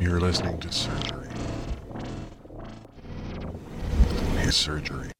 You're listening to Surgery. His surgery.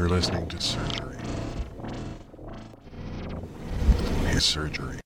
You're listening to Surgery. His surgery.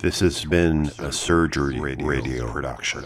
This has been a surgery radio, production.